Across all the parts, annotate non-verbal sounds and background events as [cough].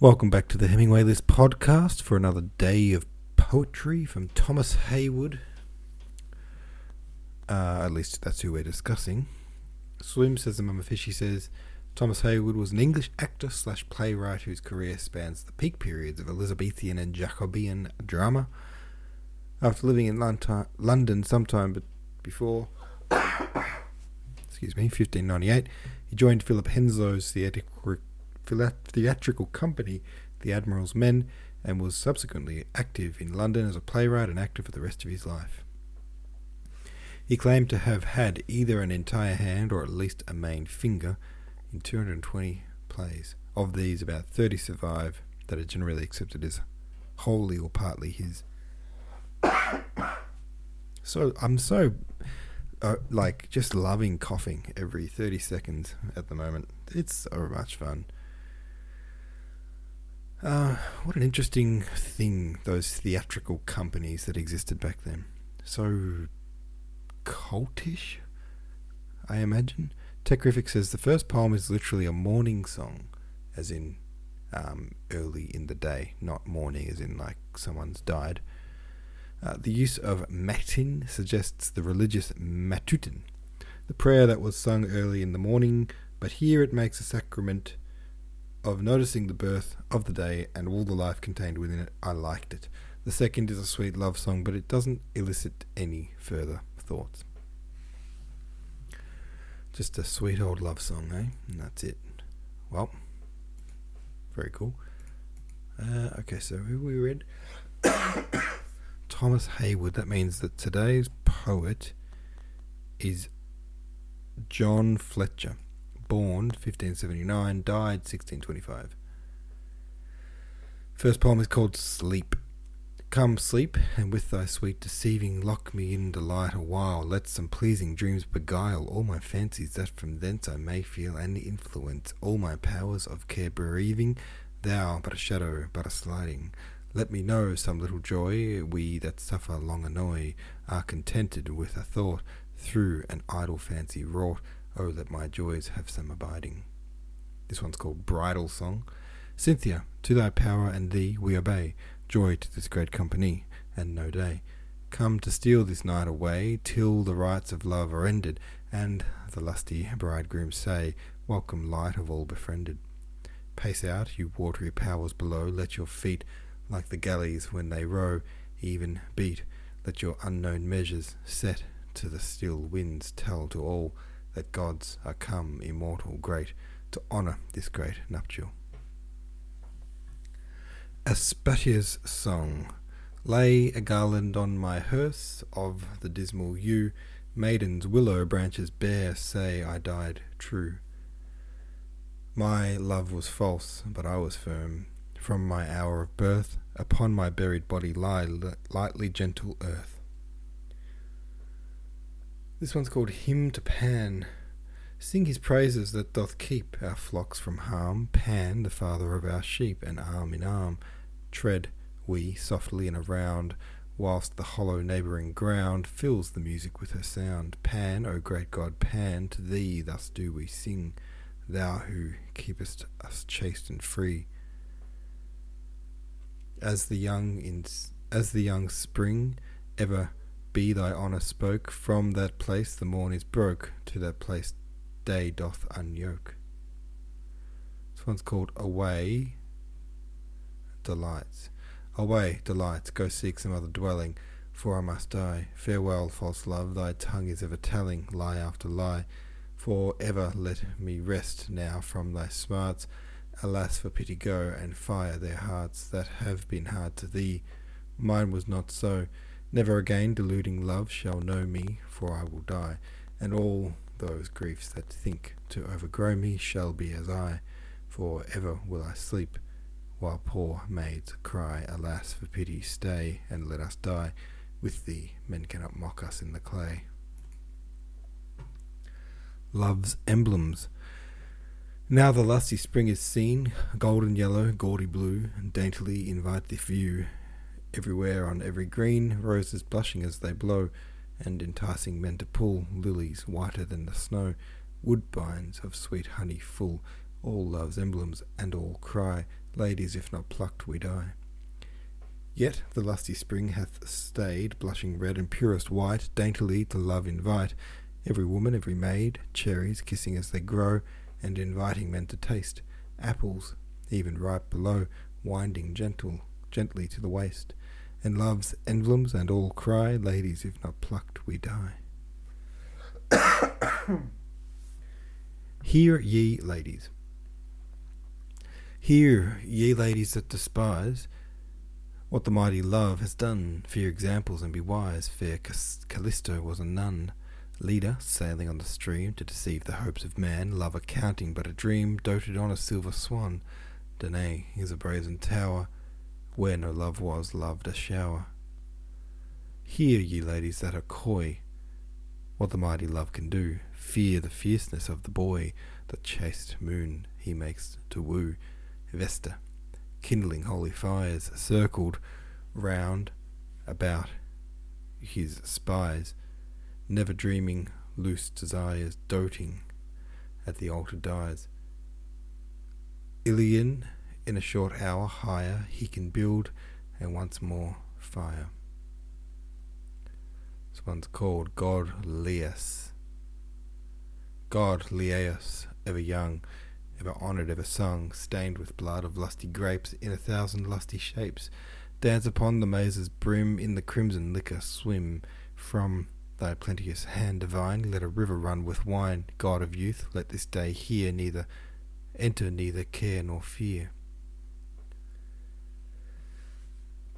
Welcome back to the Hemingway List podcast for another day of poetry from Thomas Heywood. Uh, at least that's who we're discussing. Swim says the Mama Fishy says Thomas Heywood was an English actor slash playwright whose career spans the peak periods of Elizabethan and Jacobean drama. After living in London sometime before, [coughs] excuse me, 1598, he joined Philip Henslowe's theatrical theatrical company, The Admiral's Men, and was subsequently active in London as a playwright and actor for the rest of his life. He claimed to have had either an entire hand or at least a main finger in 220 plays. Of these, about 30 survive that are generally accepted as wholly or partly his. [coughs] So I'm so uh, like just loving coughing every 30 seconds at the moment. It's so much fun. Uh, what an interesting thing, those theatrical companies that existed back then. So cultish, I imagine. Techrific says the first poem is literally a morning song, as in um, early in the day, not morning as in like someone's died. Uh, the use of matin suggests the religious matutin, the prayer that was sung early in the morning, but here it makes a sacrament of noticing the birth of the day and all the life contained within it, I liked it. The second is a sweet love song, but it doesn't elicit any further thoughts. Just a sweet old love song, eh? And that's it. Well, very cool. Uh, okay, so who we read? [coughs] Thomas Heywood. That means that today's poet is John Fletcher born 1579, died 1625. First poem is called Sleep. Come, sleep, and with thy sweet deceiving lock me in delight a while. Let some pleasing dreams beguile all my fancies, that from thence I may feel and influence all my powers of care bereaving. Thou, but a shadow, but a sliding. Let me know some little joy. We that suffer long annoy are contented with a thought through an idle fancy wrought Oh, that my joys have some abiding. This one's called Bridal Song. Cynthia, to thy power and thee we obey. Joy to this great company, and no day. Come to steal this night away, till the rites of love are ended, and the lusty bridegrooms say, Welcome, light of all befriended. Pace out, you watery powers below, let your feet, like the galleys when they row, even beat. Let your unknown measures set to the still winds tell to all that gods are come immortal great to honour this great nuptial. Aspatia's Song Lay a garland on my hearse of the dismal yew, maidens willow branches bare say I died true. My love was false, but I was firm. From my hour of birth, upon my buried body lie lightly gentle earth. This one's called Hymn to Pan. Sing his praises that doth keep our flocks from harm. Pan, the father of our sheep, and arm in arm tread we softly and around, whilst the hollow neighbouring ground fills the music with her sound. Pan, O great God, Pan, to thee thus do we sing, thou who keepest us chaste and free. As the young in as the young spring ever be thy honour spoke. From that place the morn is broke, to that place day doth unyoke. This one's called Away Delights. Away, delights, go seek some other dwelling, for I must die. Farewell, false love, thy tongue is ever telling lie after lie. For ever let me rest now from thy smarts. Alas, for pity go, and fire their hearts that have been hard to thee. Mine was not so. Never again deluding love shall know me, for I will die, and all those griefs that think to overgrow me shall be as I, for ever will I sleep, while poor maids cry, Alas, for pity, stay, and let us die. With thee men cannot mock us in the clay. Love's emblems. Now the lusty spring is seen, golden yellow, gaudy blue, and daintily invite the view, Everywhere on every green, roses blushing as they blow, and enticing men to pull, lilies whiter than the snow, woodbines of sweet honey full, all love's emblems, and all cry, Ladies, if not plucked, we die. Yet the lusty spring hath stayed, blushing red and purest white, daintily to love invite. Every woman, every maid, cherries kissing as they grow, and inviting men to taste. Apples, even ripe below, winding gentle, gently to the waist. And love's emblems and all cry, Ladies, if not plucked, we die. [coughs] Hear ye, ladies. Hear, ye ladies that despise what the mighty love has done. Fear examples and be wise. Fair Callisto was a nun. Leda, sailing on the stream to deceive the hopes of man, love accounting but a dream, doted on a silver swan. Danae is a brazen tower, where no love was, loved a shower. Hear, ye ladies that are coy, what the mighty love can do. Fear the fierceness of the boy, the chaste moon he makes to woo. Vesta, kindling holy fires, circled round about his spies never dreaming loose desires, doting at the altar dies. Ilion, in a short hour higher, he can build and once more fire. This one's called God Lyaeus. God Lyaeus, ever young, ever honoured, ever sung, stained with blood of lusty grapes in a thousand lusty shapes, dance upon the mazer's brim, in the crimson liquor swim from Thy plenteous hand divine, let a river run with wine. God of youth, let this day here neither enter neither care nor fear.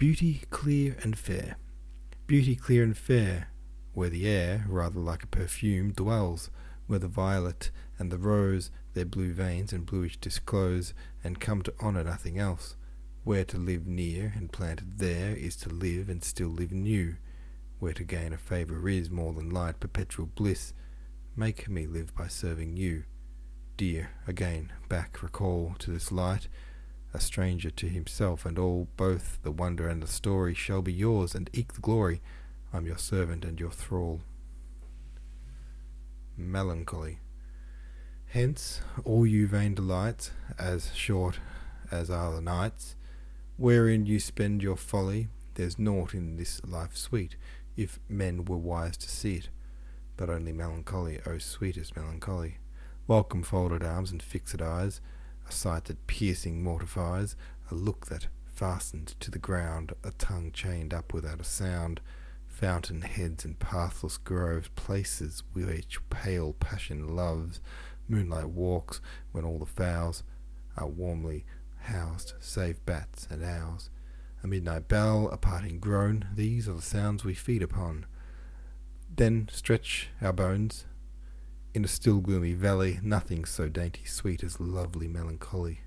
Beauty clear and fair, beauty clear and fair, where the air, rather like a perfume, dwells, where the violet and the rose their blue veins and bluish disclose, and come to honour nothing else. Where to live near and planted there is to live and still live new where to gain a favour is more than light perpetual bliss. Make me live by serving you. Dear, again, back recall to this light, a stranger to himself and all, both the wonder and the story shall be yours, and eke the glory. I'm your servant and your thrall. Melancholy. Hence, all you vain delights, as short as are the nights, wherein you spend your folly, there's naught in this life sweet, if men were wise to see it, but only melancholy, O oh sweetest melancholy. Welcome folded arms and fixed eyes, a sight that piercing mortifies, a look that fastened to the ground, a tongue chained up without a sound, fountain heads and pathless groves, places which pale passion loves, moonlight walks when all the fowls are warmly housed, save bats and owls a midnight bell, a parting groan, these are the sounds we feed upon. Then stretch our bones in a still gloomy valley, nothing so dainty sweet as lovely melancholy.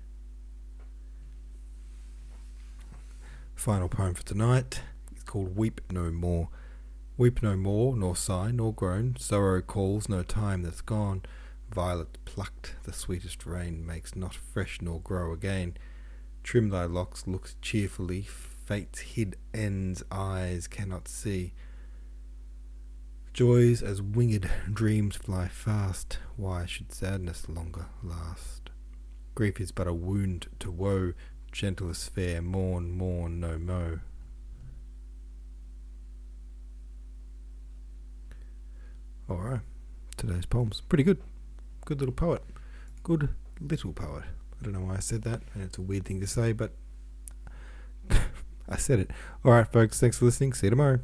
Final poem for tonight is called Weep No More. Weep no more, nor sigh, nor groan, sorrow calls no time that's gone. Violet plucked, the sweetest rain makes not fresh nor grow again. Trim thy locks, look cheerfully, fate's hid ends eyes cannot see. Joys as winged dreams fly fast, why should sadness longer last? Grief is but a wound to woe, gentle as fair, mourn, mourn no mo. Alright, today's poem's pretty good. Good little poet. Good little poet. I don't know why I said that, and it's a weird thing to say, but [laughs] I said it. All right, folks. Thanks for listening. See you tomorrow.